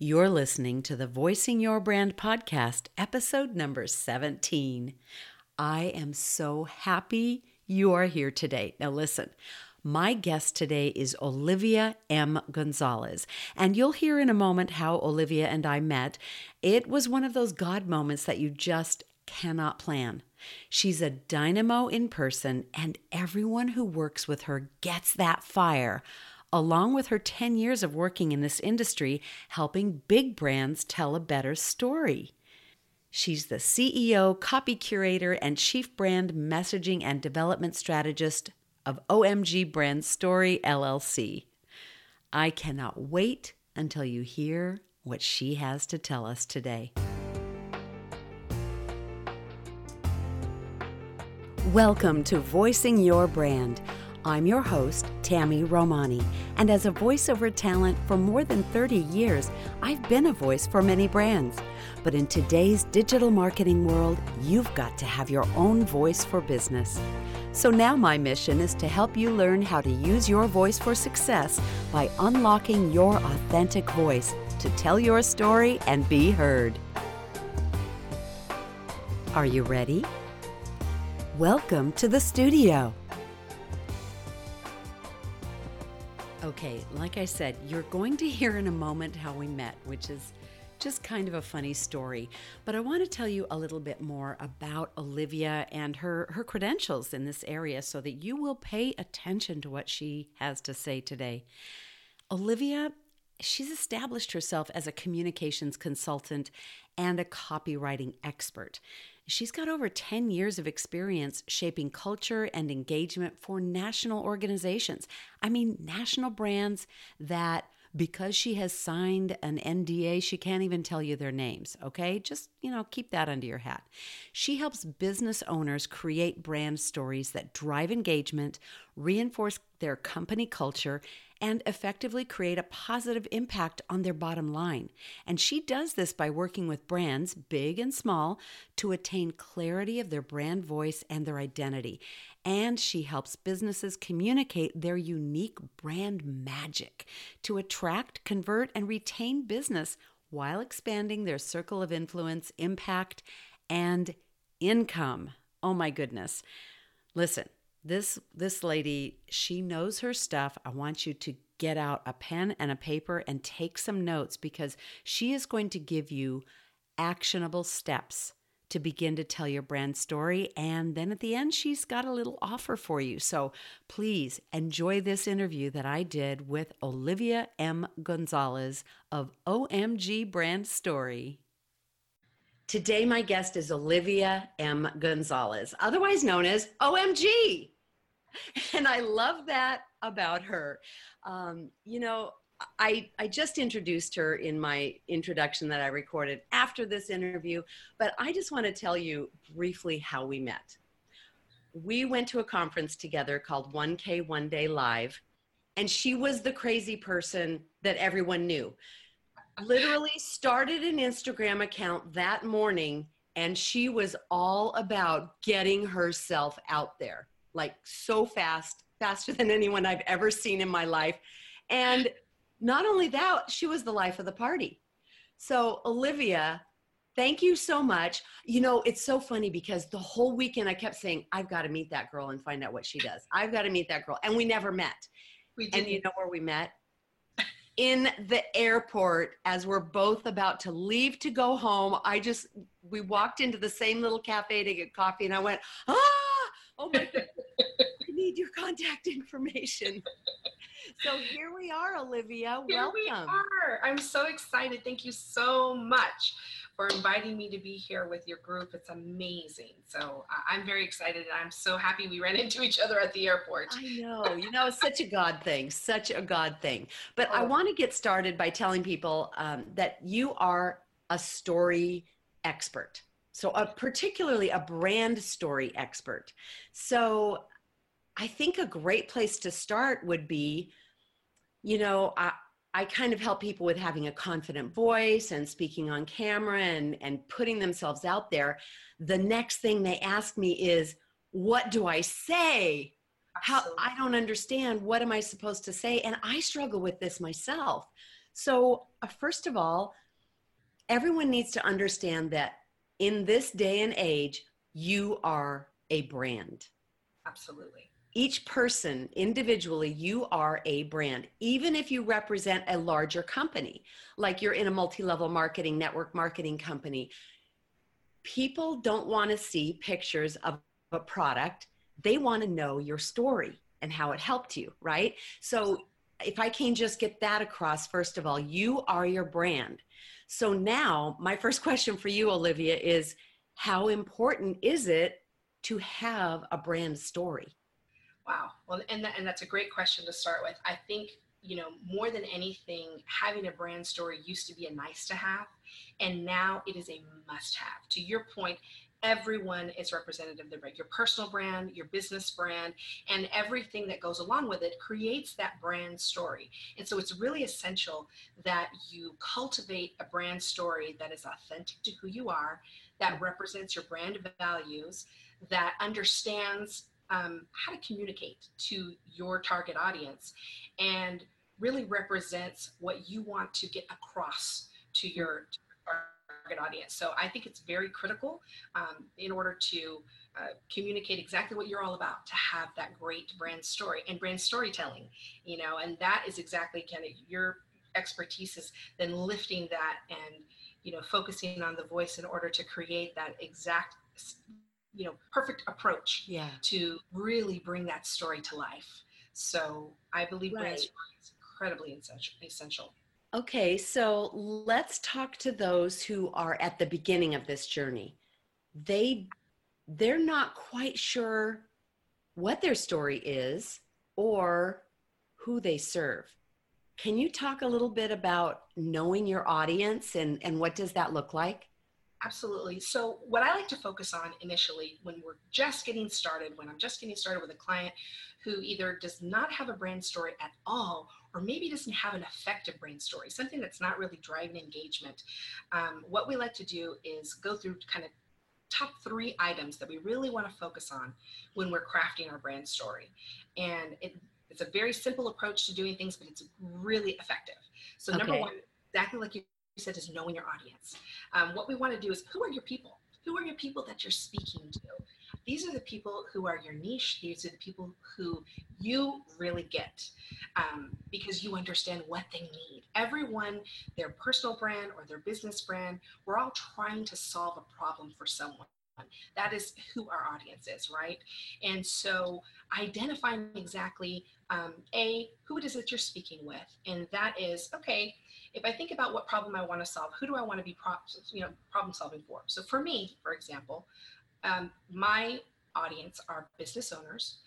You're listening to the Voicing Your Brand podcast, episode number 17. I am so happy you are here today. Now, listen. My guest today is Olivia M. Gonzalez, and you'll hear in a moment how Olivia and I met. It was one of those God moments that you just cannot plan. She's a dynamo in person, and everyone who works with her gets that fire along with her 10 years of working in this industry, helping big brands tell a better story. She's the CEO, copy curator, and chief brand messaging and development strategist of OMG Brand Story LLC. I cannot wait until you hear what she has to tell us today. Welcome to Voicing Your Brand I'm your host, Tammy Romani, and as a voiceover talent for more than 30 years, I've been a voice for many brands. But in today's digital marketing world, you've got to have your own voice for business. So now my mission is to help you learn how to use your voice for success by unlocking your authentic voice to tell your story and be heard. Are you ready? Welcome to the studio. Okay, like I said, you're going to hear in a moment how we met, which is just kind of a funny story. But I want to tell you a little bit more about Olivia and her, her credentials in this area so that you will pay attention to what she has to say today. Olivia she's established herself as a communications consultant and a copywriting expert. She's got over 10 years of experience shaping culture and engagement for national organizations. I mean, national brands that because she has signed an NDA, she can't even tell you their names, okay? Just, you know, keep that under your hat. She helps business owners create brand stories that drive engagement, reinforce their company culture, and effectively create a positive impact on their bottom line. And she does this by working with brands, big and small, to attain clarity of their brand voice and their identity. And she helps businesses communicate their unique brand magic to attract, convert, and retain business while expanding their circle of influence, impact, and income. Oh my goodness. Listen, this this lady she knows her stuff i want you to get out a pen and a paper and take some notes because she is going to give you actionable steps to begin to tell your brand story. And then at the end, she's got a little offer for you. So please enjoy this interview that I did with Olivia M. Gonzalez of OMG Brand Story. Today, my guest is Olivia M. Gonzalez, otherwise known as OMG. And I love that about her. Um, you know, I, I just introduced her in my introduction that I recorded after this interview, but I just want to tell you briefly how we met. We went to a conference together called 1K One Day Live, and she was the crazy person that everyone knew literally started an Instagram account that morning and she was all about getting herself out there like so fast, faster than anyone I've ever seen in my life. And not only that, she was the life of the party. So, Olivia, thank you so much. You know, it's so funny because the whole weekend I kept saying, I've got to meet that girl and find out what she does. I've got to meet that girl. And we never met. We did. And you know where we met? in the airport as we're both about to leave to go home. I just, we walked into the same little cafe to get coffee and I went, ah, oh my God, I need your contact information. So here we are, Olivia. Here Welcome. we are. I'm so excited. Thank you so much for inviting me to be here with your group. It's amazing. So I'm very excited and I'm so happy we ran into each other at the airport. I know. You know, it's such a God thing, such a God thing. But oh. I want to get started by telling people um, that you are a story expert. So, a, particularly a brand story expert. So, I think a great place to start would be, you know, I, I kind of help people with having a confident voice and speaking on camera and, and putting themselves out there. The next thing they ask me is, What do I say? How I don't understand. What am I supposed to say? And I struggle with this myself. So, uh, first of all, everyone needs to understand that in this day and age, you are a brand. Absolutely. Each person individually, you are a brand, even if you represent a larger company, like you're in a multi level marketing, network marketing company. People don't want to see pictures of a product, they want to know your story and how it helped you, right? So, if I can just get that across, first of all, you are your brand. So, now my first question for you, Olivia, is how important is it to have a brand story? Wow. Well, and, that, and that's a great question to start with. I think, you know, more than anything, having a brand story used to be a nice to have, and now it is a must have. To your point, everyone is representative of their brand. Your personal brand, your business brand, and everything that goes along with it creates that brand story. And so it's really essential that you cultivate a brand story that is authentic to who you are, that represents your brand values, that understands um, how to communicate to your target audience and really represents what you want to get across to your audience. So I think it's very critical um, in order to uh, communicate exactly what you're all about to have that great brand story and brand storytelling, you know, and that is exactly kind of your expertise is then lifting that and you know focusing on the voice in order to create that exact you know perfect approach yeah. to really bring that story to life so i believe right. brand story is incredibly essential okay so let's talk to those who are at the beginning of this journey. They they're not quite sure what their story is or who they serve. Can you talk a little bit about knowing your audience and and what does that look like? Absolutely. So, what I like to focus on initially when we're just getting started, when I'm just getting started with a client who either does not have a brand story at all, or maybe doesn't have an effective brand story, something that's not really driving engagement, um, what we like to do is go through kind of top three items that we really want to focus on when we're crafting our brand story. And it, it's a very simple approach to doing things, but it's really effective. So, okay. number one, exactly like you said is knowing your audience. Um, what we want to do is who are your people? Who are your people that you're speaking to? These are the people who are your niche. These are the people who you really get um, because you understand what they need. Everyone, their personal brand or their business brand, we're all trying to solve a problem for someone. That is who our audience is, right? And so identifying exactly um, a who it is that you're speaking with, and that is okay if I think about what problem I want to solve, who do I want to be pro- you know, problem solving for? So for me, for example, um, my audience are business owners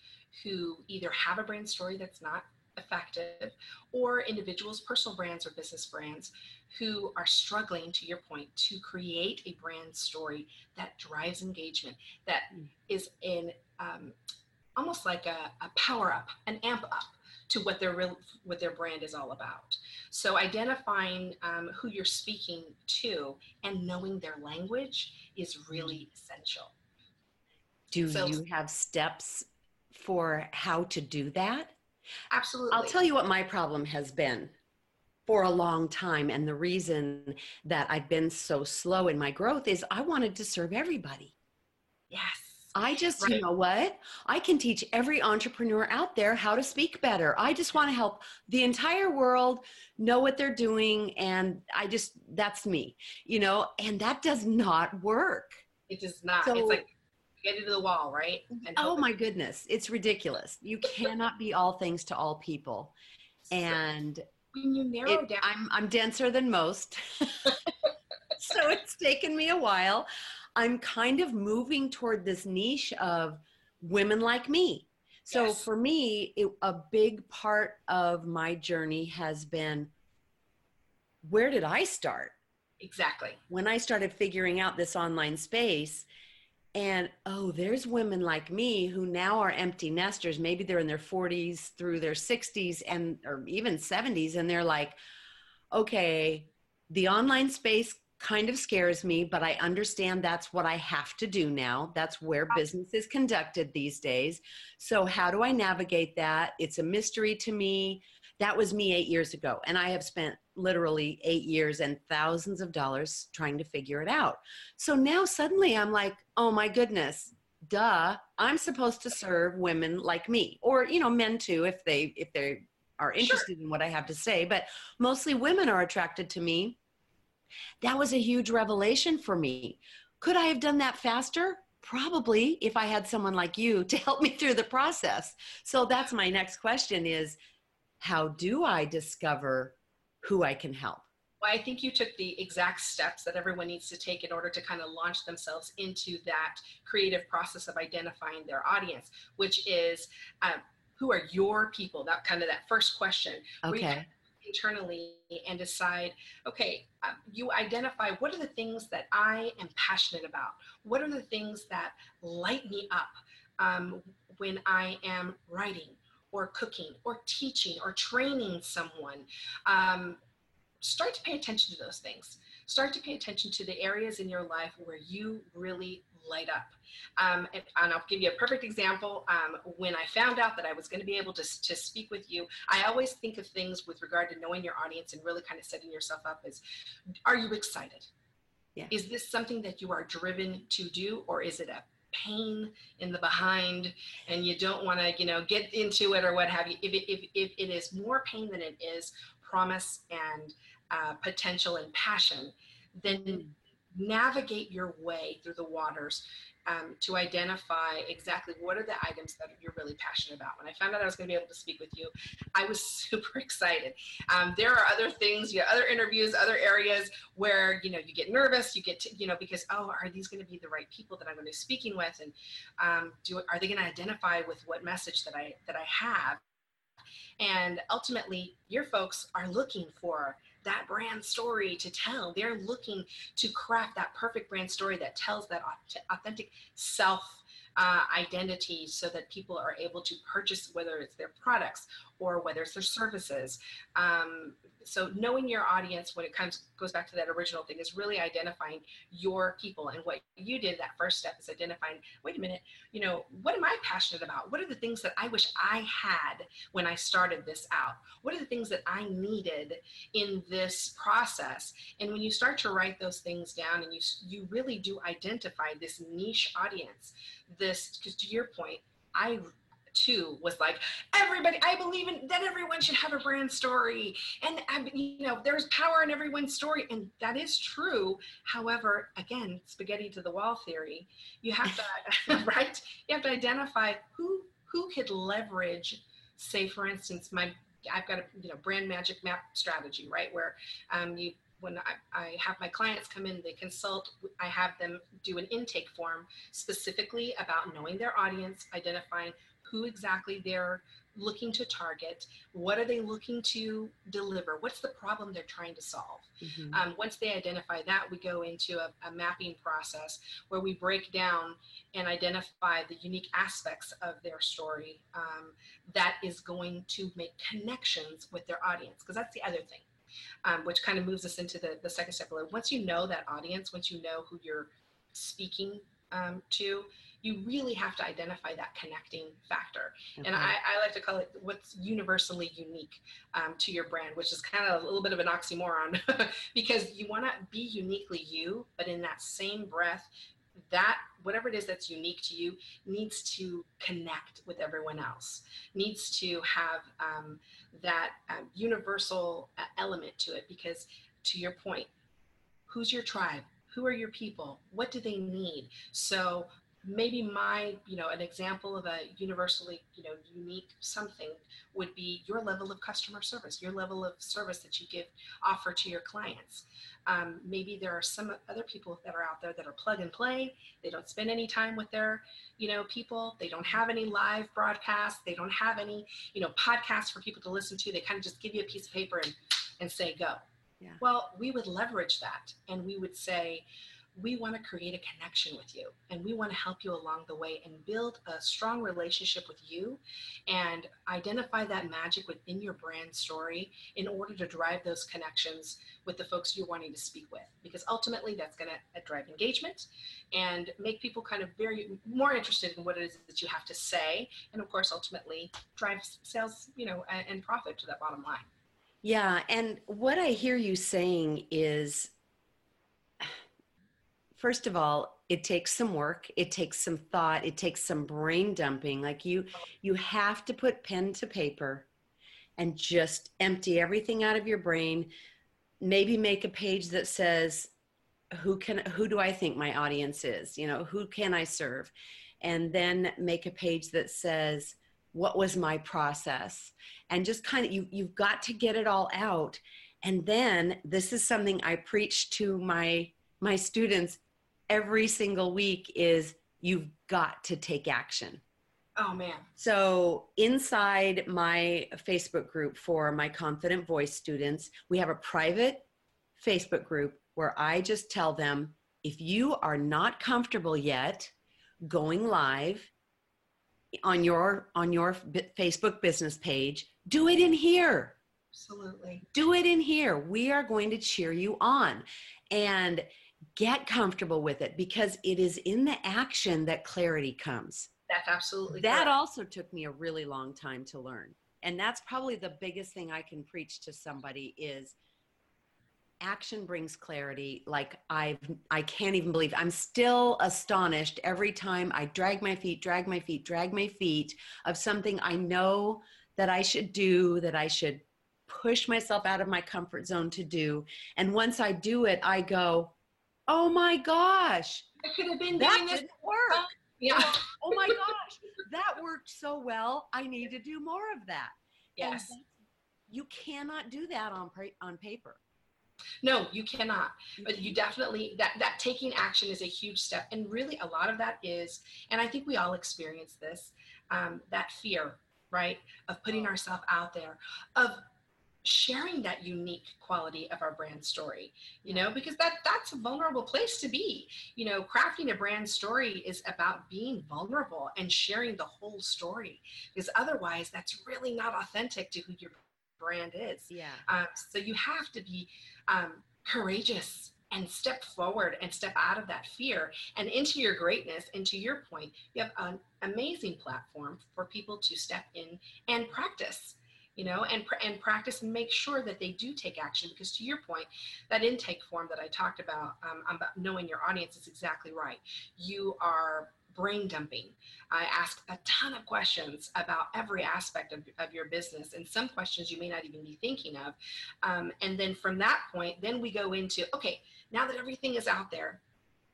who either have a brand story that's not effective or individuals, personal brands or business brands who are struggling, to your point, to create a brand story that drives engagement, that mm. in um, almost like a, a power up, an amp up to what their real what their brand is all about. So identifying um, who you're speaking to and knowing their language is really essential. Do so, you have steps for how to do that? Absolutely. I'll tell you what my problem has been for a long time. And the reason that I've been so slow in my growth is I wanted to serve everybody. Yes. I just, right. you know what? I can teach every entrepreneur out there how to speak better. I just want to help the entire world know what they're doing. And I just, that's me, you know, and that does not work. It does not. So, it's like, get into the wall, right? oh my goodness. It's ridiculous. You cannot be all things to all people. And when you narrow it, down, I'm, I'm denser than most. so it's taken me a while. I'm kind of moving toward this niche of women like me. So yes. for me, it, a big part of my journey has been where did I start? Exactly. When I started figuring out this online space, and oh, there's women like me who now are empty nesters. Maybe they're in their 40s through their 60s and or even 70s, and they're like, okay, the online space kind of scares me, but I understand that's what I have to do now. That's where business is conducted these days. So, how do I navigate that? It's a mystery to me. That was me eight years ago. And I have spent literally eight years and thousands of dollars trying to figure it out. So now suddenly I'm like, oh my goodness, duh, I'm supposed to serve women like me, or, you know, men too, if they, if they are interested sure. in what I have to say, but mostly women are attracted to me. That was a huge revelation for me. Could I have done that faster? Probably if I had someone like you to help me through the process. So that's my next question is how do I discover who I can help? Well, I think you took the exact steps that everyone needs to take in order to kind of launch themselves into that creative process of identifying their audience, which is um, who are your people? That kind of that first question. Okay internally and decide okay um, you identify what are the things that i am passionate about what are the things that light me up um, when i am writing or cooking or teaching or training someone um, start to pay attention to those things start to pay attention to the areas in your life where you really light up. Um, and, and, I'll give you a perfect example. Um, when I found out that I was going to be able to, to speak with you, I always think of things with regard to knowing your audience and really kind of setting yourself up as, are you excited? Yeah. Is this something that you are driven to do, or is it a pain in the behind and you don't want to, you know, get into it or what have you? If it, if, if it is more pain than it is promise and uh, potential and passion, then mm navigate your way through the waters um, to identify exactly what are the items that you're really passionate about. When I found out I was going to be able to speak with you, I was super excited. Um, there are other things, you know, other interviews, other areas where you know you get nervous, you get to, you know because oh, are these going to be the right people that I'm going to be speaking with, and um, do are they going to identify with what message that I that I have? And ultimately, your folks are looking for that brand story to tell. They're looking to craft that perfect brand story that tells that authentic self uh, identity so that people are able to purchase whether it's their products or whether it's their services. Um, so knowing your audience when it comes goes back to that original thing is really identifying your people and what you did that first step is identifying wait a minute you know what am i passionate about? What are the things that i wish i had when i started this out? What are the things that i needed in this process? And when you start to write those things down and you you really do identify this niche audience this because to your point i too was like everybody i believe in that everyone should have a brand story. And you know there's power in everyone's story and that is true. However again spaghetti to the wall theory. You have to right? You have to identify who who could leverage say for instance my i've got a you know brand magic map strategy right? Where um, you when I, I, have my clients come in, they consult, I have them do an intake form specifically about knowing their audience, identifying who exactly they're looking to target what are they looking to deliver what's the problem they're trying to solve mm-hmm. um, once they identify that we go into a, a, mapping process where we break down and identify the unique aspects of their story um, that is going to make connections with their audience because that's the other thing um, which kind of moves us into the, the second step below. once you know that audience once you know who you're speaking um, to you really have to identify that connecting factor. Okay. And I, I, like to call it what's universally unique um, to your brand, which is kind of a little bit of an oxymoron because you want to be uniquely you, but in that same breath, that whatever it is that's unique to you needs to connect with everyone else needs to have um, that uh, universal uh, element to it because to your point who's your tribe? Who are your people? What do they need? So maybe my you know an example of a universally you know unique something would be your level of customer service your level of service that you give offer to your clients. Um, maybe there are some other people that are out there that are plug and play. They don't spend any time with their you know people. They don't have any live broadcasts. They don't have any you know podcasts for people to listen to. They kind of just give you a piece of paper and and say go. Yeah. well we would leverage that and we would say we want to create a connection with you and we want to help you along the way and build a strong relationship with you and identify that magic within your brand story in order to drive those connections with the folks you're wanting to speak with. Because ultimately that's going to uh, drive engagement and make people kind of very more interested in what it is that you have to say and of course ultimately drive sales you know and, and profit to that bottom line. Yeah and what i hear you saying is first of all it takes some work it takes some thought it takes some brain dumping like you you have to put pen to paper and just empty everything out of your brain. Maybe make a page that says who can who do i think my audience is? You know who can i serve? And then make a page that says what was my process? And just kind of you you've got to get it all out. And then this is something i preach to my my students every single week is you've got to take action. Oh man. So, inside my Facebook group for my Confident Voice students, we have a private Facebook group where I just tell them if you are not comfortable yet going live on your on your Facebook business page, do it in here. Absolutely. Do it in here. We are going to cheer you on. And get comfortable with it because it is in the action that clarity comes. That's absolutely that correct. also took me a really long time to learn. And that's probably the biggest thing I can preach to somebody is action brings clarity like I've i can't even believe i'm still astonished every time i drag my feet drag my feet drag my feet of something i know that i should do that i should push myself out of my comfort zone to do and once i do it i go oh my gosh, I could have been that doing didn't work. Uh, yeah. oh my gosh, that worked so well. I need to do more of that. Yes. You cannot do that on on paper. No, you cannot. But you definitely that that taking action is a huge step, and really a lot of that is, and I think we all experience this, um, that fear, right, of putting oh. ourselves out there, of sharing that unique quality of our brand story you know because that that's a vulnerable place to be. You know crafting a brand story is about being vulnerable and sharing the whole story because otherwise that's really not authentic to who your brand is. Yeah. Uh, so you have to be um, courageous and step forward and step out of that fear and into your greatness. And to your point you have an amazing platform for people to step in and practice you know and and practice and make sure that they do take action because to your point that intake form that i talked about um, about knowing your audience is exactly right. You are brain dumping. I ask a ton of questions about every aspect of, of your business and some questions you may not even be thinking of. Um, and then from that point then we go into okay now that everything is out there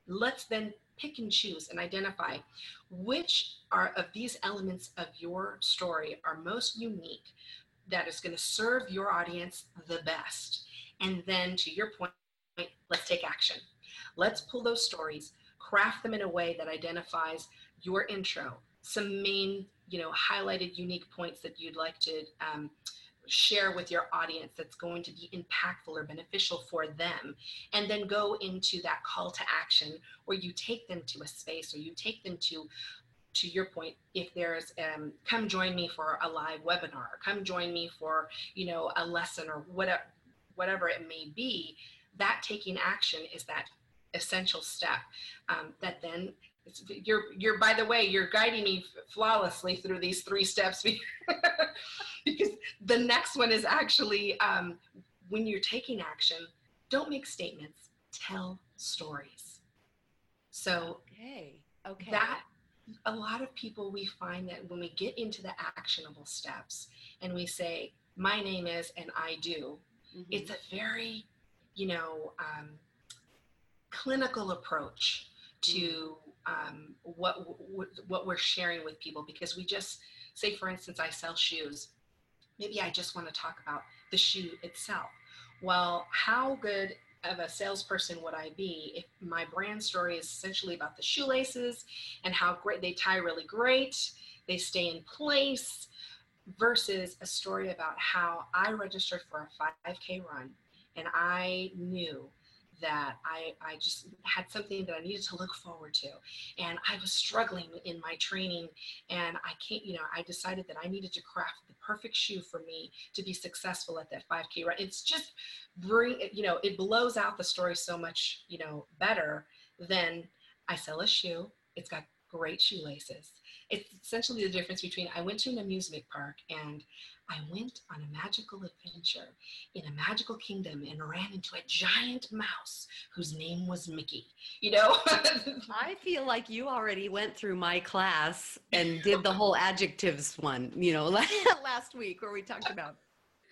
let's then pick and choose and identify which are of these elements of your story are most unique that is going to serve your audience the best. And then to your point, let's take action. Let's pull those stories, craft them in a way that identifies your intro, some main, you know, highlighted unique points that you'd like to um, share with your audience that's going to be impactful or beneficial for them and then go into that call to action where you take them to a space or you take them to to your point, if there's um, come join me for a live webinar, come join me for you know a lesson or whatever whatever it may be, that taking action is that essential step um, that then you're you're by the way you're guiding me flawlessly through these three steps because the next one is actually um, when you're taking action don't make statements tell stories. So okay okay. that a lot of people we find that when we get into the actionable steps and we say my name is and i do mm-hmm. it's a very you know um, clinical approach to mm-hmm. um, what, what what we're sharing with people because we just say for instance i sell shoes maybe i just want to talk about the shoe itself well how good of a salesperson would I be if my brand story is essentially about the shoelaces and how great they tie really great, they stay in place, versus a story about how I registered for a 5K run and I knew that I, I just had something that I needed to look forward to. And I was struggling in my training and I can't, you know, I decided that I needed to craft the perfect shoe for me to be successful at that 5K run. It's just bring, you know, it blows out the story so much, you know, better than I sell a shoe. It's got great shoelaces. It's essentially the difference between I went to an amusement park and I went on a magical adventure in a magical kingdom and ran into a giant mouse whose name was Mickey. You know? I feel like you already went through my class and did the whole adjectives one, you know, last week where we talked about,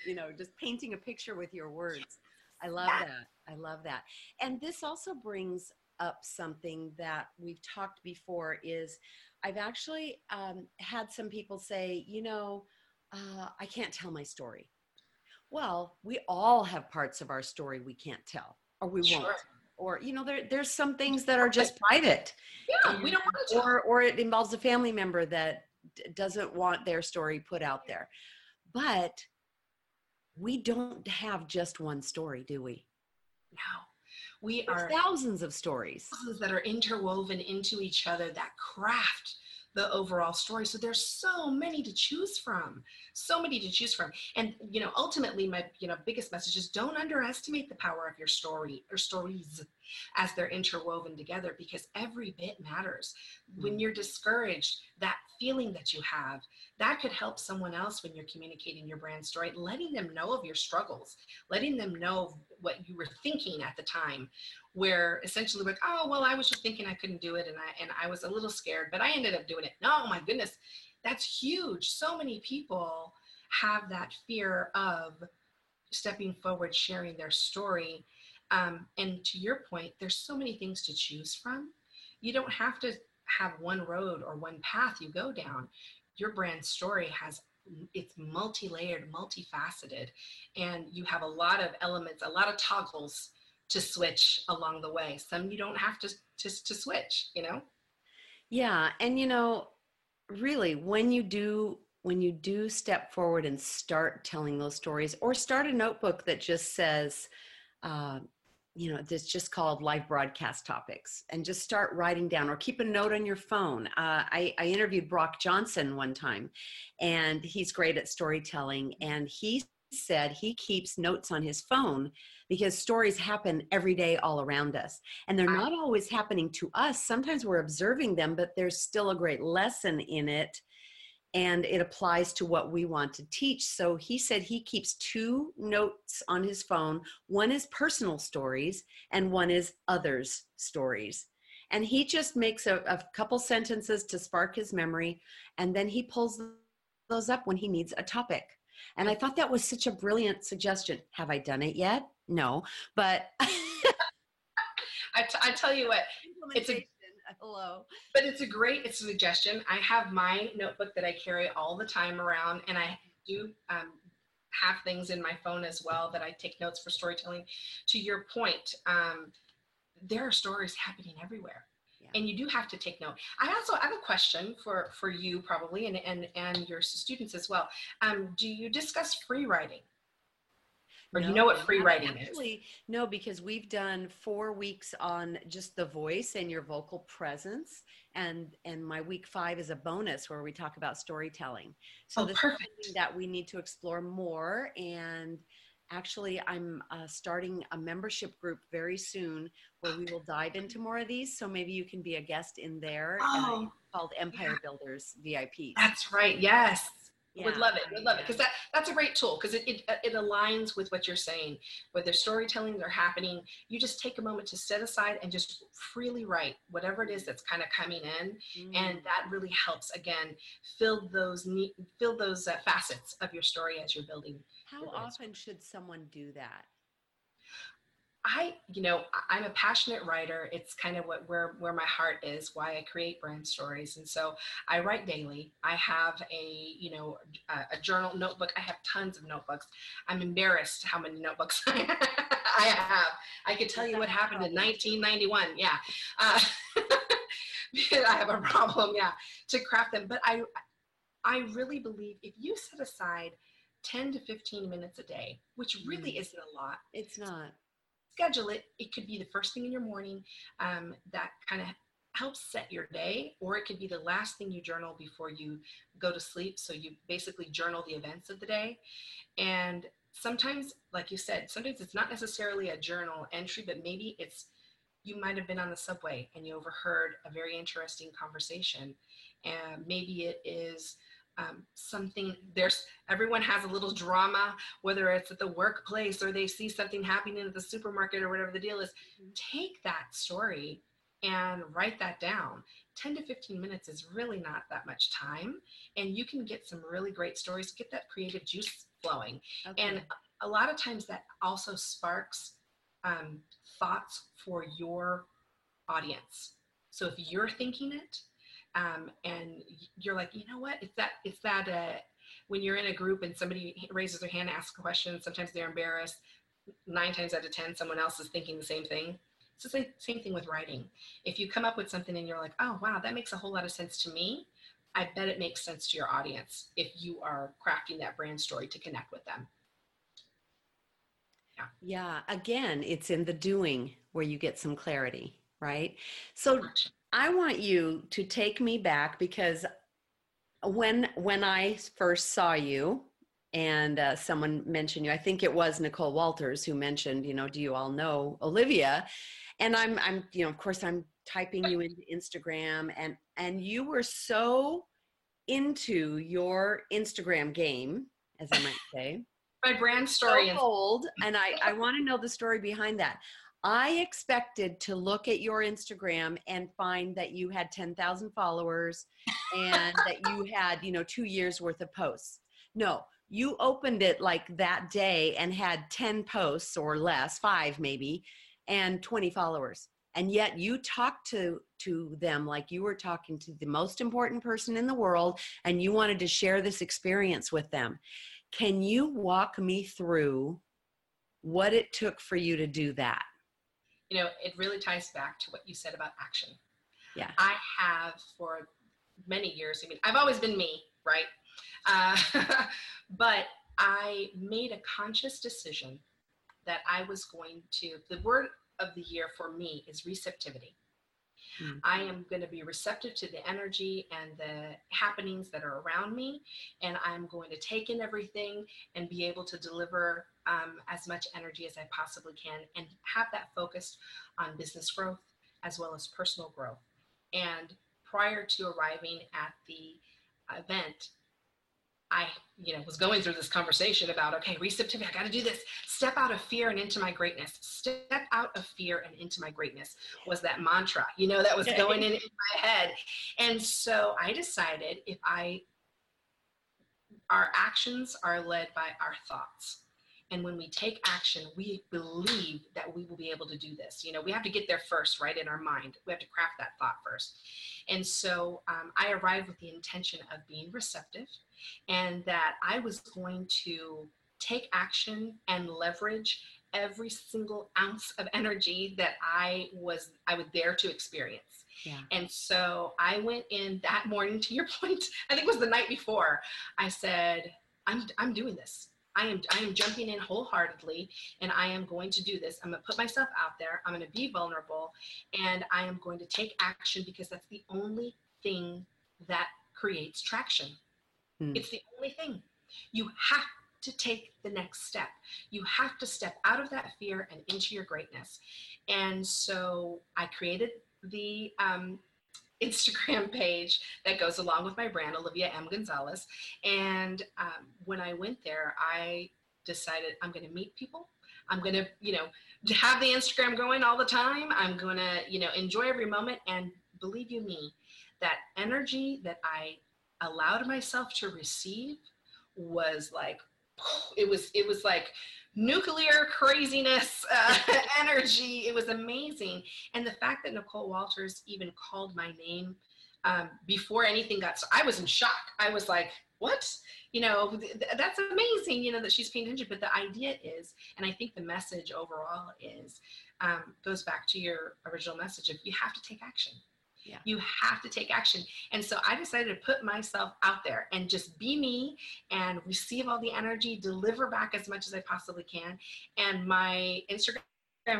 you know, just painting a picture with your words. I love that. I love that. And this also brings up something that we've talked before is I've actually um, had some people say, you know, uh, I can't tell my story. Well, we all have parts of our story we can't tell, or we sure. won't. Or you know, there, there's some things that are just private. Yeah, and, we don't want to. Or or it involves a family member that d- doesn't want their story put out there. But we don't have just one story, do we? No. We There's are thousands of stories that are interwoven into each other that craft the overall story. So there's so many to choose from, so many to choose from. And you know, ultimately, my you know biggest message is don't underestimate the power of your story or stories as they're interwoven together because every bit matters. When mm. you're discouraged, that feeling that you have that could help someone else when you're communicating your brand story, letting them know of your struggles, letting them know what you were thinking at the time where essentially like, oh, well, I was just thinking I couldn't do it and I, and I was a little scared, but I ended up doing it. No, my goodness, that's huge. So many people have that fear of stepping forward, sharing their story. Um, and to your point, there's so many things to choose from. You don't have to have one road or one path you go down. Your brand story has it's multi-layered, multifaceted, and you have a lot of elements, a lot of toggles to switch along the way. Some you don't have to to, to switch, you know? Yeah. And you know, really when you do when you do step forward and start telling those stories or start a notebook that just says uh, you know that's just called live broadcast topics and just start writing down or keep a note on your phone uh, I, I interviewed brock johnson one time and he's great at storytelling and he said he keeps notes on his phone because stories happen every day all around us. And they're not always happening to us. Sometimes we're observing them, but there's still a great lesson in it. And it applies to what we want to teach. So he said he keeps two notes on his phone one is personal stories, and one is others' stories. And he just makes a, a couple sentences to spark his memory, and then he pulls those up when he needs a topic. And I thought that was such a brilliant suggestion. Have I done it yet? No, but I, t- I tell you what, it's a hello, but it's a great it's a suggestion. I have my notebook that I carry all the time around, and I do um, have things in my phone as well that I take notes for storytelling. To your point, um, there are stories happening everywhere. Yeah. And you do have to take note. I also have a question for for you probably, and and and your students as well. Um, do you discuss free writing? Or no, do you know what free writing actually, is? No, because we've done four weeks on just the voice and your vocal presence. And and my week five is a bonus where we talk about storytelling. So oh, this perfect. is something that we need to explore more. And actually, I'm uh, starting a membership group very soon where we will dive into more of these. So maybe you can be a guest in there. Oh, uh, called Empire yeah. Builders VIP. That's right. Yes yeah. would love it would love it because that that's a great tool because it, it it aligns with what you're saying whether storytelling are happening you just take a moment to set aside and just freely write whatever it is that's kind of coming in mm. and that really helps again fill those fill those uh, facets of your story as you're building how often should someone do that I, you know, I'm a passionate writer. It's kind of what where where my heart is, why I create brand stories. And so I write daily. I have a, you know, a, a journal notebook. I have tons of notebooks. I'm embarrassed how many notebooks I have. I could tell you what happened in 1991. Yeah. Uh, I have a problem, yeah, to craft them. But I I really believe if you set aside 10 to 15 minutes a day, which really mm. isn't a lot. It's not schedule it. It could be the first thing in your morning um, that kind of helps set your day, or it could be the last thing you journal before you go to sleep. So you basically journal the events of the day. And sometimes, like you said, sometimes it's not necessarily a journal entry, but maybe it's you might have been on the subway and you overheard a very interesting conversation. And maybe it is um, something there's everyone has a little drama whether it's at the workplace or they see something happening at the supermarket or whatever the deal is mm-hmm. take that story and write that down 10 to 15 minutes is really not that much time and you can get some really great stories get that creative juice flowing okay. and a lot of times that also sparks um, thoughts for your audience so if you're thinking it um, and you're like, you know what? It's that it's that uh, when you're in a group and somebody raises their hand, asks a question. Sometimes they're embarrassed. Nine times out of ten, someone else is thinking the same thing. It's the same, same thing with writing. If you come up with something and you're like, oh wow, that makes a whole lot of sense to me. I bet it makes sense to your audience if you are crafting that brand story to connect with them. Yeah. Yeah. Again, it's in the doing where you get some clarity, right? So, I want you to take me back because when when I first saw you and uh, someone mentioned you, I think it was Nicole Walters who mentioned, you know, do you all know Olivia? And I'm I'm you know, of course I'm typing you into Instagram and and you were so into your Instagram game, as I might say. My brand story. So old, and I I want to know the story behind that. I expected to look at your Instagram and find that you had 10,000 followers and that you had, you know, two years worth of posts. No, you opened it like that day and had 10 posts or less, five maybe, and 20 followers. And yet you talked to, to them like you were talking to the most important person in the world and you wanted to share this experience with them. Can you walk me through what it took for you to do that? You know, it really ties back to what you said about action. Yeah. I have for many years, I mean, I've always been me, right? Uh, but I made a conscious decision that I was going to, the word of the year for me is receptivity. Mm-hmm. I am going to be receptive to the energy and the happenings that are around me. And I'm going to take in everything and be able to deliver um, as much energy as I possibly can and have that focused on business growth as well as personal growth. And prior to arriving at the event, I, you know, was going through this conversation about, okay, receptivity, I got to do this. Step out of fear and into my greatness. Step out of fear and into my greatness was that mantra, you know, that was going in, in my head. And so I decided if I, our actions are led by our thoughts. And when we take action, we believe that we will be able to do this. You know, we have to get there first, right, in our mind. We have to craft that thought first. And so um, I arrived with the intention of being receptive and that I was going to take action and leverage every single ounce of energy that I was I was there to experience. Yeah. And so I went in that morning to your point, I think it was the night before. I said, I'm I'm doing this. I am I am jumping in wholeheartedly and I am going to do this. I'm going to put myself out there. I'm going to be vulnerable and I am going to take action because that's the only thing that creates traction. Hmm. It's the only thing. You have to take the next step. You have to step out of that fear and into your greatness. And so I created the um, Instagram page that goes along with my brand, Olivia M. Gonzalez. And um, when I went there, I decided I'm going to meet people. I'm going to, you know, have the Instagram going all the time. I'm going to, you know, enjoy every moment. And believe you me, that energy that I allowed myself to receive was like, it was, it was like nuclear craziness uh, energy. It was amazing. And the fact that Nicole Walters even called my name um, before anything got, so I was in shock. I was like, what? You know, th- that's amazing, you know, that she's paying attention. But the idea is, and I think the message overall is, um, goes back to your original message of you have to take action. Yeah. You have to take action. And so I decided to put myself out there and just be me and receive all the energy, deliver back as much as I possibly can. And my Instagram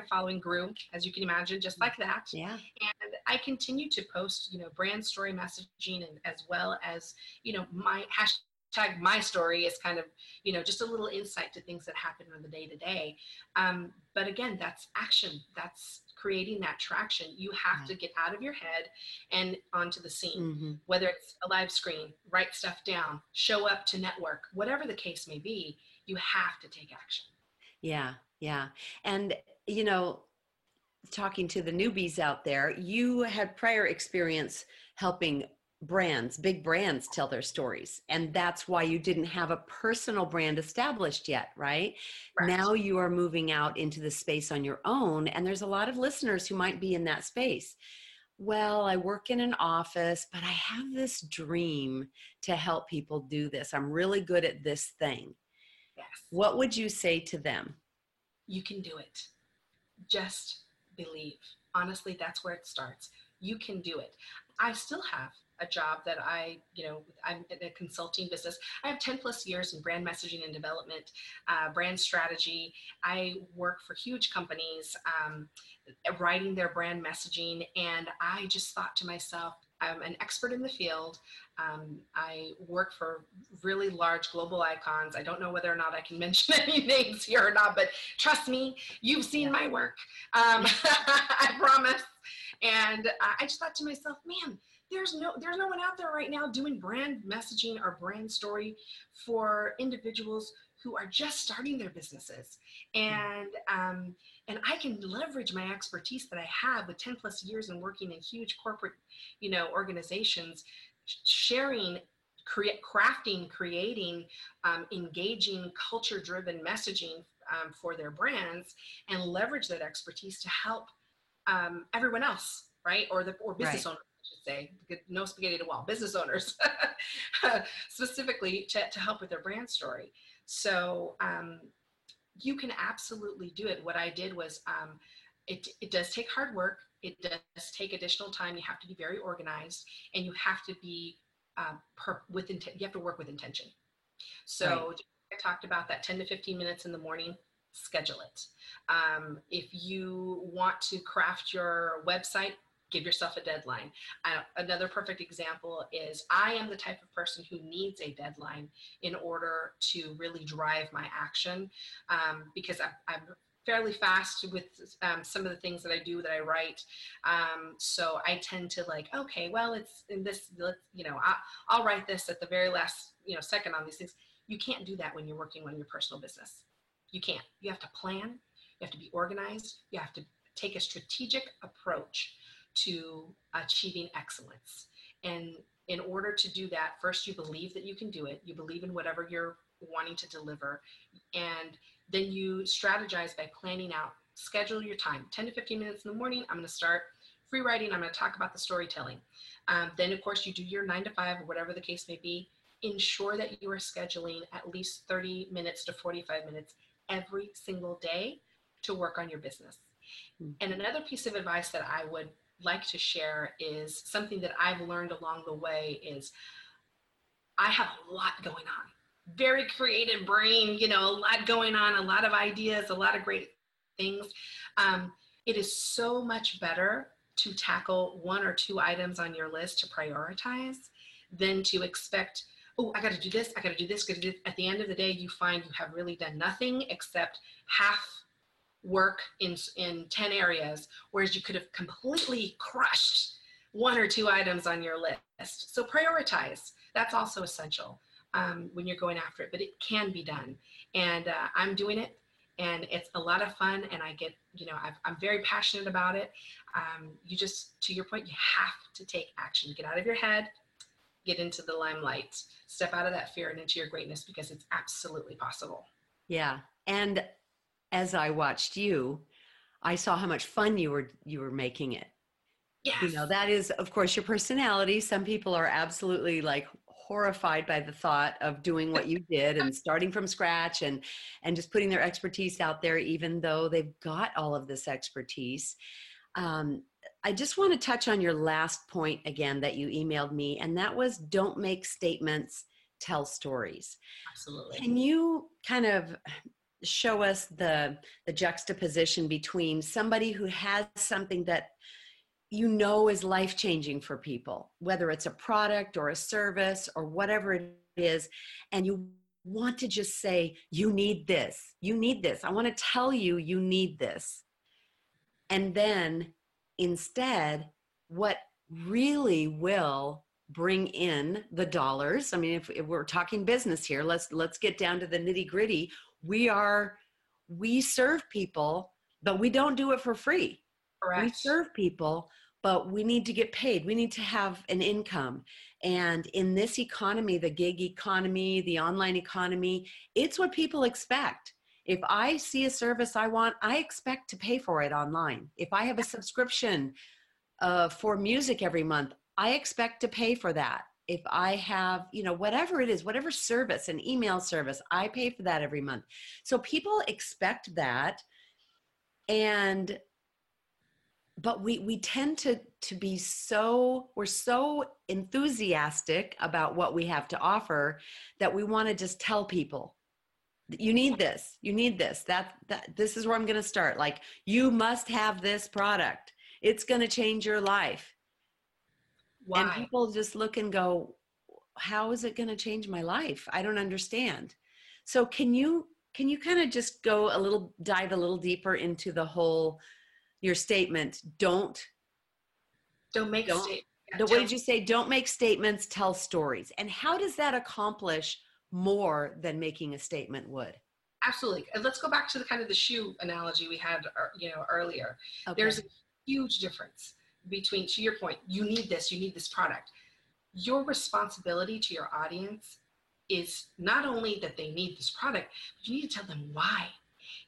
following grew, as you can imagine, just like that. Yeah. And I continue to post, you know, brand story messaging and as well as, you know, my hashtag my story is kind of, you know, just a little insight to things that happen on the day to day. Um, but again, that's action. That's creating that traction. You have yeah. to get out of your head and onto the scene, mm-hmm. whether it's a live screen, write stuff down, show up to network, whatever the case may be, you have to take action. Yeah, yeah. And, you know, talking to the newbies out there, you had prior experience helping brands, big brands tell their stories. And that's why you didn't have a personal brand established yet, right? right? Now you are moving out into the space on your own. And there's a lot of listeners who might be in that space. Well, I work in an office, but I have this dream to help people do this. I'm really good at this thing. Yes. What would you say to them? You can do it. Just believe. Honestly, that's where it starts. You can do it. I still have a job that I, you know, I'm in a consulting business. I have 10 plus years in brand messaging and development, uh, brand strategy. I work for huge companies, um, writing their brand messaging. And I just thought to myself, I'm an expert in the field. Um, I work for really large global icons. I don't know whether or not I can mention any names here or not, but trust me, you've seen my work. Um, I promise. And I just thought to myself, man, there's no there's no one out there right now doing brand messaging or brand story for individuals who are just starting their businesses. And um, and i can leverage my expertise that i have with 10 plus years and working in huge corporate you know organizations sharing create crafting creating um, engaging culture driven messaging um, for their brands and leverage that expertise to help um, everyone else right? Or the or business right. owners should say, no spaghetti to wall, business owners specifically to, to help with their brand story. So um, you can absolutely do it. What I did was um, it, it does take hard work. It does take additional time. You have to be very organized and you have to be uh, per, with intent. You have to work with intention. So right. I talked about that 10 to 15 minutes in the morning schedule it. Um, if you want to craft your website, give yourself a deadline. Uh, another perfect example is I am the type of person who needs a deadline in order to really drive my action um, because I'm, I'm, fairly fast with um, some of the things that I do that I write. Um, so I tend to like, okay, well, it's in this, you know, I, I'll write this at the very last, you know, second on these things. You can't do that when you're working on your personal business. You can't. You have to plan. You have to be organized. You have to take a strategic approach to achieving excellence. And in order to do that, first you believe that you can do it, you believe in whatever you're wanting to deliver, and then you strategize by planning out, schedule your time 10 to 15 minutes in the morning. I'm going to start free writing, I'm going to talk about the storytelling. Um, then, of course, you do your nine to five or whatever the case may be. Ensure that you are scheduling at least 30 minutes to 45 minutes every single day to work on your business. Mm-hmm. And another piece of advice that I would like to share is something that I've learned along the way is I have a lot going on. Very creative brain, you know, a lot going on, a lot of ideas, a lot of great things. Um, it is so much better to tackle one or two items on your list to prioritize than to expect, oh, I got to do this, I got to do this. Do At the end of the day, you find you have really done nothing except half work in, in 10 areas, whereas you could have completely crushed one or two items on your list. So prioritize. That's also essential um, when you're going after it, but it can be done. And uh, I'm doing it and it's a lot of fun and I get, you know, i am very passionate about it. Um, you just, to your point, you have to take action. Get out of your head, get into the limelight, step out of that fear and into your greatness because it's absolutely possible. Yeah. And as I watched you, I saw how much fun you were you were making it. Yes. You know, that is of course your personality. Some people are absolutely like horrified by the thought of doing what you did and starting from scratch and and just putting their expertise out there even though they've got all of this expertise. Um, I just want to touch on your last point again that you emailed me, and that was don't make statements, tell stories. Absolutely. Can you kind of show us the the juxtaposition between somebody who has something that you know is life changing for people, whether it's a product or a service or whatever it is, and you want to just say, You need this, you need this. I want to tell you, you need this. And then instead, what really will bring in the dollars i mean if, if, we're talking business here let's let's get down to the nitty gritty we are we serve people but we don't do it for free. Correct. we serve people but we need to get paid. We need to have an income. And in this economy the gig economy the online economy it's what people expect. If i see a service i want i expect to pay for it online. If i have a subscription uh, for music every month i expect to pay for that if i have you know whatever it is whatever service an email service i pay for that every month. So people expect that. And but we we tend to to be so we're so enthusiastic about what we have to offer that we want to just tell people you need this you need this that that this is where i'm going to start. Like you must have this product. It's going to change your life Why? and people just look and go how is it going to change my life? I don't understand. So can you can you kind of just go a little dive a little deeper into the whole your statement don't don't make don't, sta- what did you say don't make statements tell stories. And how does that accomplish more than making a statement would? Absolutely. And let's go back to the kind of the shoe analogy we had uh, you know earlier. Okay. there's a huge difference between to your point you need this you need this product. Your responsibility to your audience is not only that they need this product but you need to tell them why.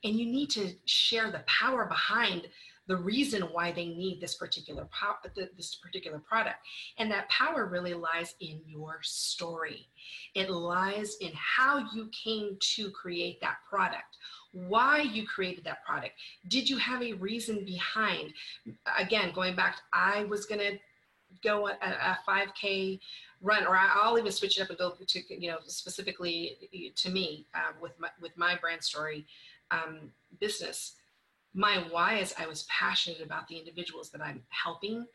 And you need to share the power behind the reason why they need this particular po- this particular product. And that power really lies in your story. It lies in how you came to create that product why you created that product did you have a reason behind again going back i was going to go a, a 5k run or i'll even switch it up and go to you know specifically to me uh, with my with my brand story um, business my why is I was passionate about the individuals that I'm helping.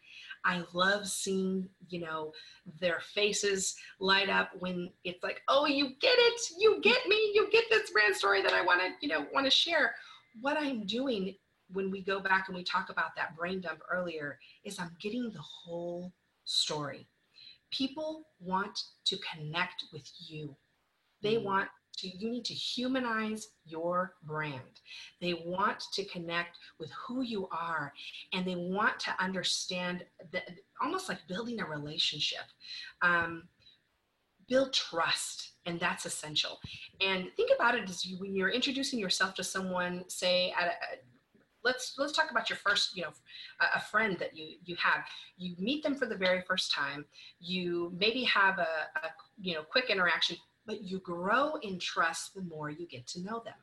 I love seeing, you know, their faces light up when it's like, oh, you get it, you get me, you get this brand story that I want to, you know, want to share. What I'm doing when we go back and we talk about that brain dump earlier is I'm getting the whole story. People want to connect with you. They mm. want you need to humanize your brand. They want to connect with who you are and they want to understand that almost like building a relationship. Um, build trust and that's essential. And think about it as you when you're introducing yourself to someone say at a, let's let's talk about your first you know a, friend that you you have. You meet them for the very first time. You maybe have a, a you know quick interaction but you grow in trust the more you get to know them.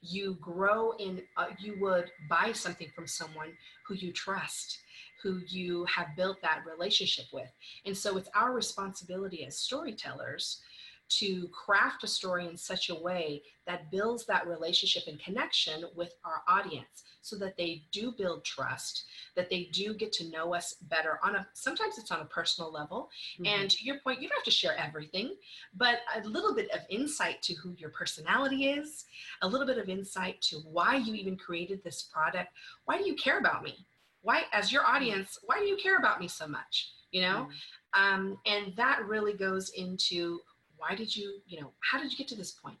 You grow in, uh, you would buy something from someone who you trust, who you have built that relationship with. And so it's our responsibility as storytellers to craft a story in such a way that builds that relationship and connection with our audience so that they do build trust that they do get to know us better on a sometimes it's on a personal level. Mm-hmm. and to your point you don't have to share everything but a little bit of insight to who your personality is a little bit of insight to why you even created this product. Why do you care about me? Why as your audience why do you care about me so much? You know? Mm-hmm. um, and that really goes into why did you, you know, how did you get to this point?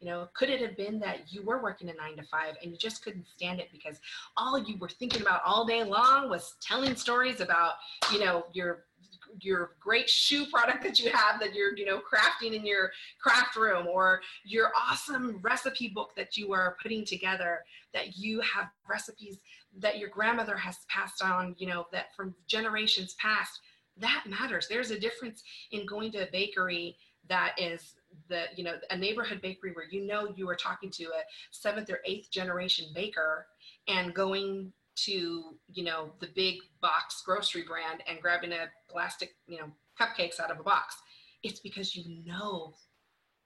You know, could it have been that you were working a nine to five and you just couldn't stand it because all you were thinking about all day long was telling stories about, you know, your your great shoe product that you have that you're you know crafting in your craft room or your awesome recipe book that you are putting together that you have recipes that your grandmother has passed on you know that from generations past that matters there's a difference in going to a bakery that is the you know a neighborhood bakery where you know you are talking to a seventh or eighth generation baker and going to you know the big box grocery brand and grabbing a plastic you know cupcakes out of a box it's because you know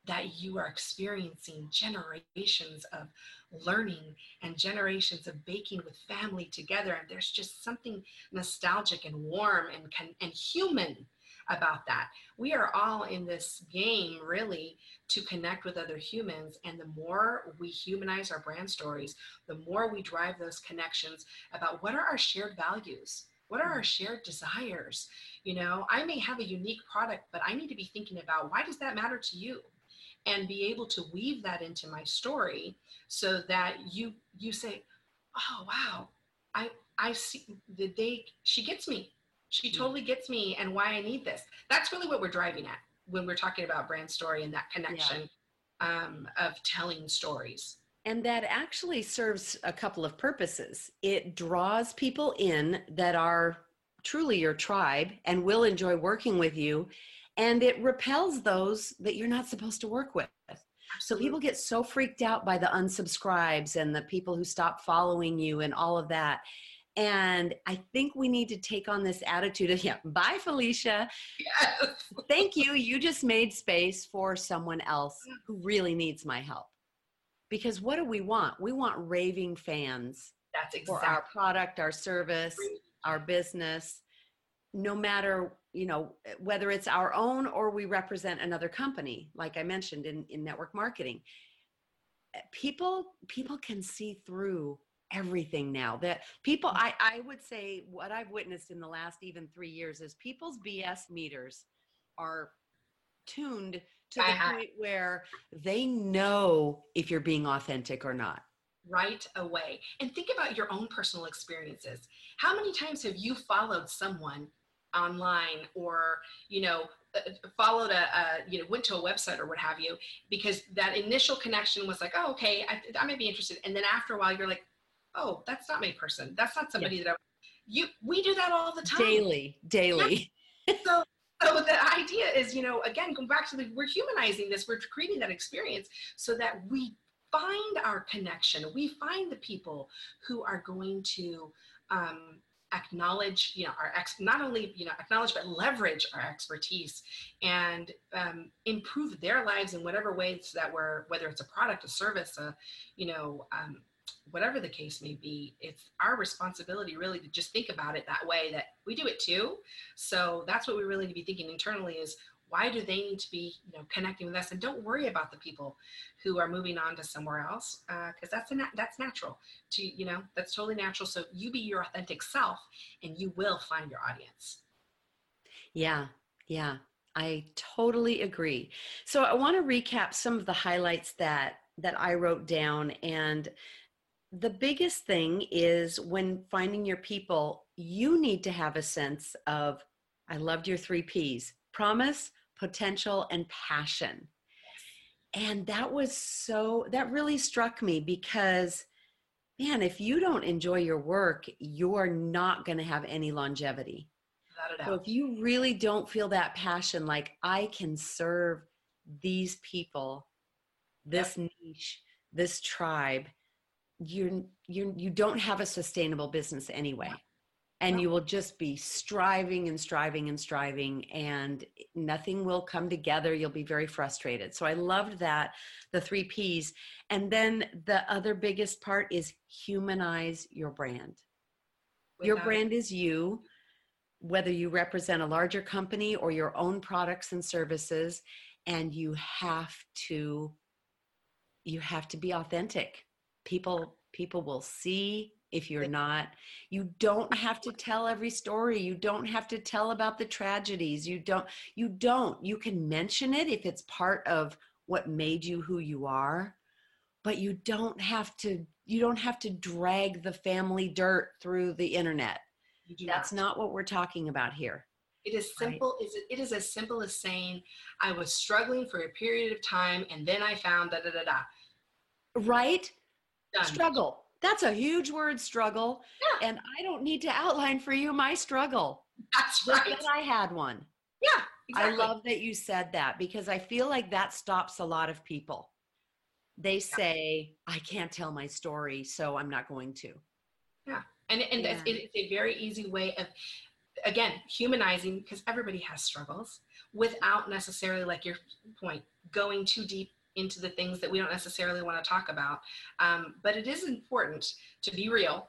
that you are experiencing generations of learning and generations of baking with family together. And there's just something nostalgic and warm and, and human about that. We are all in this game really to connect with other humans. And the more we humanize our brand stories, the more we drive those connections about what are our shared values? What are our mm-hmm. shared desires? You know, I may have a unique product, but I need to be thinking about why does that matter to you? And be able to weave that into my story so that you you say, oh wow, I I see the day she gets me she totally gets me and why I need this. That's really what we're driving at when we're talking about brand story and that connection yeah. um, of telling stories. And that actually serves a couple of purposes. It draws people in that are truly your tribe and will enjoy working with you. And it repels those that you're not supposed to work with. So people get so freaked out by the unsubscribes and the people who stop following you and all of that. And I think we need to take on this attitude of, yeah, bye, Felicia. Yes. Thank you. You just made space for someone else who really needs my help. Because what do we want? We want raving fans. That's exactly. For our product, our service, our business, no matter, you know, eh, whether it's our own or we represent another company, like I mentioned in, in network marketing. Eh, people, people can see through everything now that people I, I would say what i've witnessed in the last even three years is people's bs meters are tuned to the uh-huh. point where they know if you're being authentic or not. Right away. And think about your own personal experiences. How many times have you followed someone online or you know uh, followed a, a, you know went to a website or what have you because that initial connection was like oh okay I, I might be interested. And then after a while you're like oh, that's not my person. That's not somebody yeah. that I, you, we do that all the time. Daily, daily. Yeah. so, so the idea is, you know, again, going back to the, we're humanizing this, we're creating that experience so that we find our connection. We find the people who are going to, um, acknowledge you know our ex not only you know acknowledge but leverage our expertise and um, improve their lives in whatever ways that we're whether it's a product a service a you know um, whatever the case may be, it's our responsibility really to just think about it that way that we do it too. So that's what we really need to be thinking internally is why do they need to be you know connecting with us? And don't worry about the people who are moving on to somewhere else because uh, that's a na- that's natural to you know that's totally natural. So you be your authentic self and you will find your audience. Yeah yeah i totally agree. So i want to recap some of the highlights that that i wrote down and the biggest thing is when finding your people, you need to have a sense of, I loved your three P's promise, potential, and passion. And that was so, that really struck me because, man, if you don't enjoy your work, you're not going to have any longevity. So if you really don't feel that passion, like I can serve these people, this yep. niche, this tribe, you're you you don't have a sustainable business anyway. And you will just be striving and striving and striving and nothing will come together. You'll be very frustrated. So i loved that the three p's. And then the other biggest part is humanize your brand. Without your brand is you whether you represent a larger company or your own products and services and you have to you have to be authentic people people will see if you're not. You don't have to tell every story. You don't have to tell about the tragedies. You don't you don't. You can mention it if it's part of what made you who you are but you don't have to you don't have to drag the family dirt through the internet. That's not. not what we're talking about here. It is simple right. it is as simple as saying i was struggling for a period of time and then i found da da da da. Right Done. Struggle. That's a huge word, struggle. Yeah. And I don't need to outline for you my struggle. That's right. That I had one. Yeah. Exactly. I love that you said that because I feel like that stops a lot of people. They say, I can't tell my story, so I'm not going to. Yeah. And, and yeah. it's a very easy way of, again, humanizing because everybody has struggles. without necessarily, like your point, going too deep into the things that we don't necessarily want to talk about. Um, but it is important to be real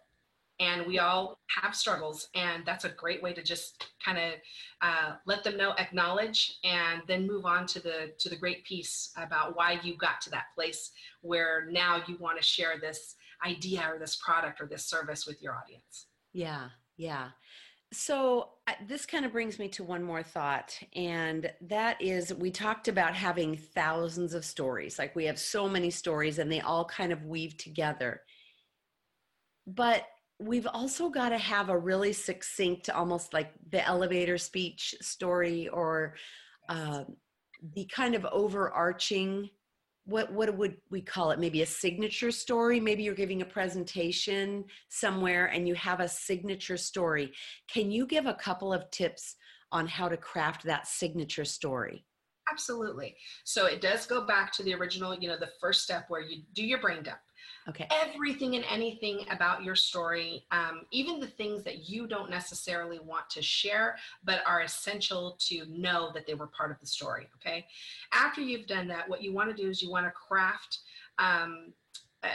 and we all have struggles and that's a great way to just kind of uh, let them know acknowledge and then move on to the to the great piece about why you got to that place where now you want to share this idea or this product or this service with your audience yeah yeah so uh, this kind of brings me to one more thought and that is we talked about having thousands of stories like we have so many stories and they all kind of weave together. But we've also got to have a really succinct, almost like the elevator speech story or uh, the kind of overarching what what would we call it? Maybe a signature story? Maybe you're giving a presentation somewhere and you have a signature story. Can you give a couple of tips on how to craft that signature story? Absolutely. So it does go back to the original you know the first step where you do your brain dump Okay. Everything and anything about your story, um, even the things that you don't necessarily want to share, but are essential to know that they were part of the story. Okay. After you've done that, what you want to do is you want to craft. Um, uh,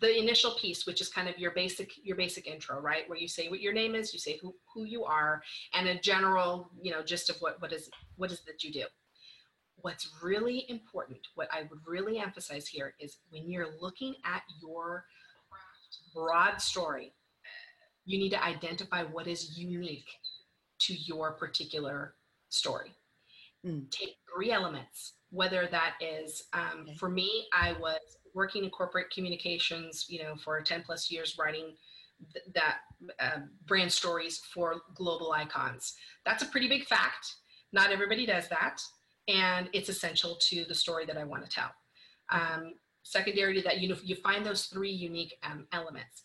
the initial piece which is kind of your basic your basic intro right where you say what your name is you say who, who you are and a general you know gist of what what is what is that you do what's really important, what I would really emphasize here is when you're looking at your broad story, you need to identify what is unique to your particular story. Mm. Take three elements, whether that is, um, okay. for me, I was working in corporate communications, you know, for 10 plus years writing th- that uh, brand stories for global icons. That's a pretty big fact. Not everybody does that and it's essential to the story that I want to tell. Um, secondary to that, you know, you find those three unique um, elements.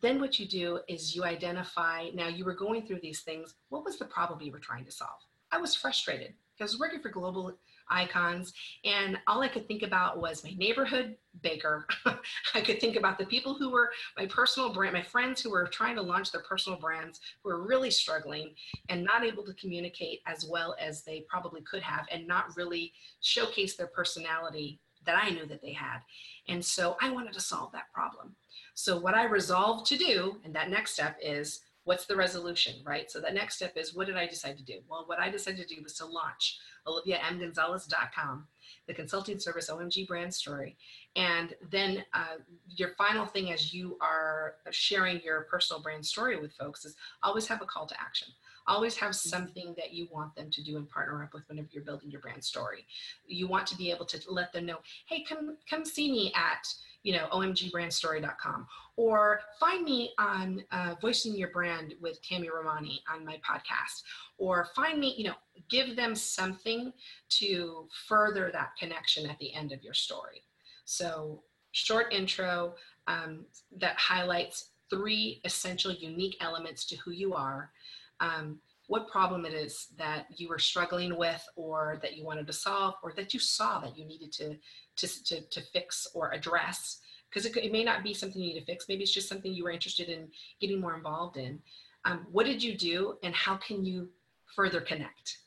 Then what you do is you identify, now you were going through these things, what was the problem you were trying to solve? I was frustrated because working for global icons. And all I could think about was my neighborhood baker. I could think about the people who were my personal brand, my friends who were trying to launch their personal brands, who were really struggling and not able to communicate as well as they probably could have, and not really showcase their personality that I knew that they had. And so I wanted to solve that problem. So what I resolved to do, and that next step is what's the resolution, right? So the next step is what did I decide to do? Well, what I decided to do was to launch oliviamgonzalez.com, the consulting service OMG brand story. And then uh, your final thing as you are sharing your personal brand story with folks is always have a call to action. Always have mm-hmm. something that you want them to do and partner up with whenever you're building your brand story. You want to be able to let them know, hey, come come see me at you know, omgbrandstory.com, or find me on uh, Voicing Your Brand with Tammy Romani on my podcast, or find me, you know, give them something to further that connection at the end of your story. So, short intro um, that highlights three essential unique elements to who you are. Um, what problem it is that you were struggling with or that you wanted to solve or that you saw that you needed to to, to, to fix or address because it, it, may not be something you need to fix. Maybe it's just something you were interested in getting more involved in. Um, what did you do and how can you further connect?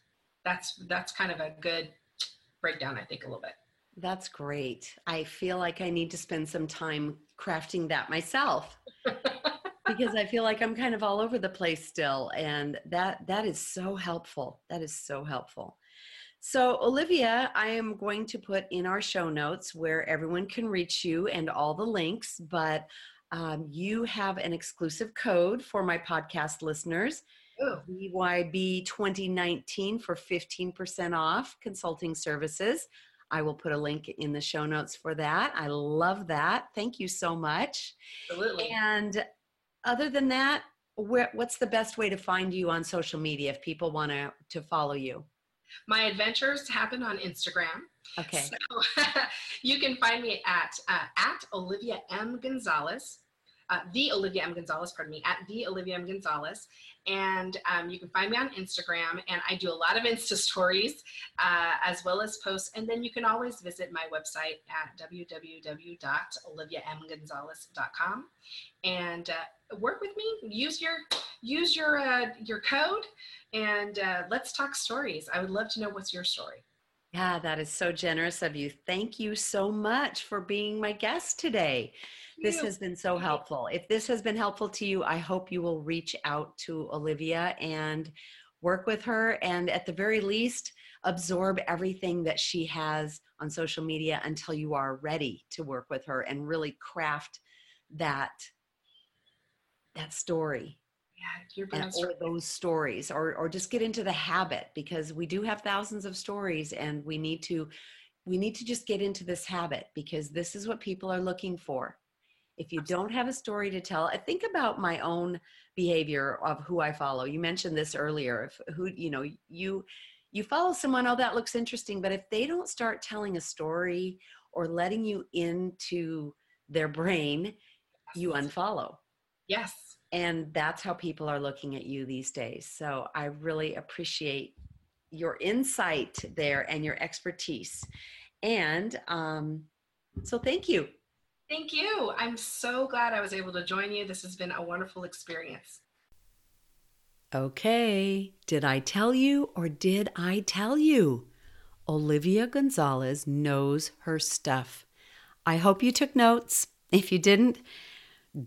That's that's kind of a good breakdown i think a little bit. That's great. I feel like i need to spend some time crafting that myself because i feel like i'm kind of all over the place still and that that is so helpful. That is so helpful so, Olivia, I am going to put in our show notes where everyone can reach you and all the links, but um, you have an exclusive code for my podcast listeners. VYB 2019 for 15% off consulting services. I will put a link in the show notes for that. I love that. Thank you so much. Absolutely. And other than that, where, what's the best way to find you on social media if people want to to follow you? My adventures happen on Instagram. Okay. So you can find me at uh, at Olivia M Gonzalez, uh, the Olivia M Gonzalez, pardon me, at the Olivia M Gonzalez, and um, you can find me on Instagram. And I do a lot of Insta stories uh, as well as posts. And then you can always visit my website at www.oliviamgonzalez.com and uh, work with me. Use your use your uh, your code and uh, let's talk stories. I would love to know what's your story. Yeah, that is so generous of you. Thank you so much for being my guest today. This has been so helpful. If this has been helpful to you, I hope you will reach out to Olivia and work with her and at the very least absorb everything that she has on social media until you are ready to work with her and really craft that that story. Yeah, and, or those stories or or just get into the habit because we do have thousands of stories and we need to we need to just get into this habit because this is what people are looking for if you don't have a story to tell i think about my own behavior of who i follow. You mentioned this earlier if who you know you you follow someone oh that looks interesting but if they don't start telling a story or letting you into their brain you unfollow. Yes. And that's how people are looking at you these days. So i really appreciate your insight there and your expertise. And um, so thank you thank you. I'm so glad i was able to join you. This has been a wonderful experience. Okay. Did i tell you or did i tell you? Olivia gonzalez knows her stuff. I hope you took notes. If you didn't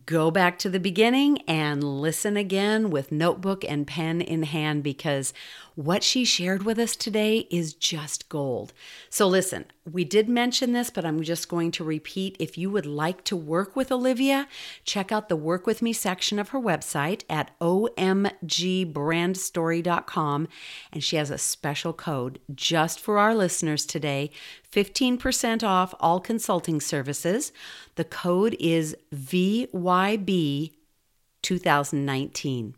go back to the beginning and listen again with notebook and pen in hand because what she shared with us today is just gold. So, listen, we did mention this, but I'm just going to repeat. If you would like to work with Olivia, check out the Work With Me section of her website at omgbrandstory.com. And she has a special code just for our listeners today 15% off all consulting services. The code is VYB 2019.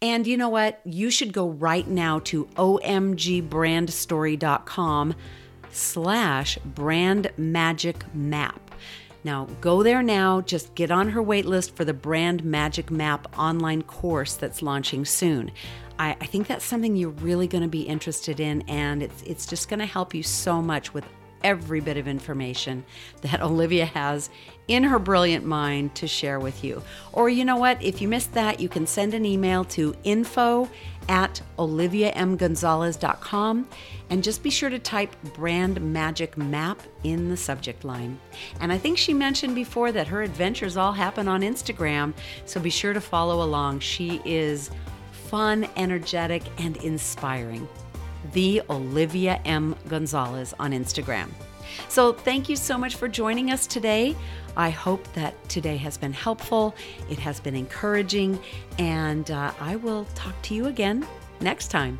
And you know what? You should go right now to omgbrandstory.com slash brand magic map. Now go there now, just get on her waitlist for the Brand Magic Map online course that's launching soon. I, I think that's something you're really going to be interested in, and it's it's just going to help you so much with every bit of information that Olivia has in her brilliant mind to share with you. Or you know what? If you missed that, you can send an email to info at oliviamgonzalez.com and just be sure to type brand magic map in the subject line. And I think she mentioned before that her adventures all happen on Instagram, so be sure to follow along. She is fun, energetic, and inspiring the Olivia M. Gonzalez on Instagram. So, thank you so much for joining us today. I hope that today has been helpful, it has been encouraging, and uh, I will talk to you again next time.